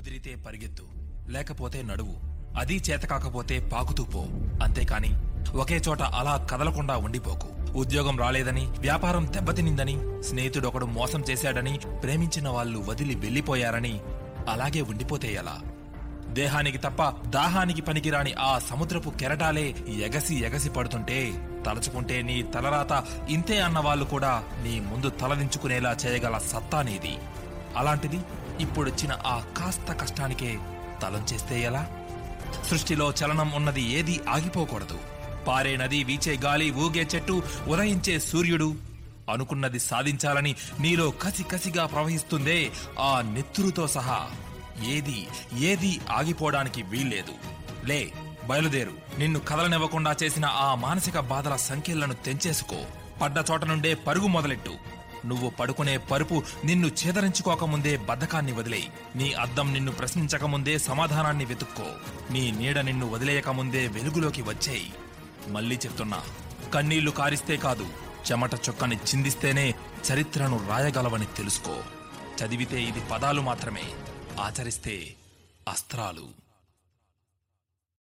కుదిరితే పరిగెత్తు లేకపోతే నడువు. అది చేత కాకపోతే పాకుతూ పో. అంతేకాని ఒకే చోట అలా కదలకుండా ఉండిపోకు. ఉద్యోగం రాలేదని వ్యాపారం దెబ్బతినిందని స్నేహితుడొకడు మోసం చేశాడని ప్రేమించిన వాళ్ళు వదిలి వెళ్ళిపోయారని అలాగే ఉండిపోతే ఎలా? దేహానికి తప్ప దాహానికి పనికిరాని ఆ సముద్రపు కెరటాలే ఎగసి ఎగసి పడుతుంటే తలచుకుంటే నీ తలరాత ఇంతే అన్నవాళ్ళు కూడా నీ ముందు తలదించుకునేలా చేయగల సత్తా నీది. అలాంటిది ఇప్పుడొచ్చిన ఆ కాస్త కష్టానికే తలంచేస్తే ఎలా? సృష్టిలో చలనం ఉన్నది ఏదీ ఆగిపోకూడదు. పారే నది వీచే గాలి ఊగే చెట్టు ఉదయించే సూర్యుడు. అనుకున్నది సాధించాలని నీలో కసి కసిగా ప్రవహిస్తుందే ఆ నెత్తురుతో సహా. ఏది ఏది ఆగిపోవడానికి వీల్లేదు. లే బయలుదేరు. నిన్ను కదలనివ్వకుండా చేసిన ఆ మానసిక బాధల సంఖ్యలను తెంచేసుకో. పడ్డ చోట నుండే పరుగు మొదలెట్టు. నువ్వు పడుకునే పరుపు నిన్ను ఛేదరించుకోకముందే బద్ధకాన్ని వదిలేయి. నీ అద్దం నిన్ను ప్రశ్నించకముందే సమాధానాన్ని వెతుక్కో. నీ నీడ నిన్ను వదిలేయకముందే వెలుగులోకి వచ్చేయి. మళ్ళీ చెప్తున్నా కన్నీళ్ళు కారిస్తే కాదు చెమట చొక్కని చిందిస్తేనే చరిత్రను రాయగలవని తెలుసుకో. చదివితే ఇది పదాలు మాత్రమే ఆచరిస్తే అస్త్రాలు.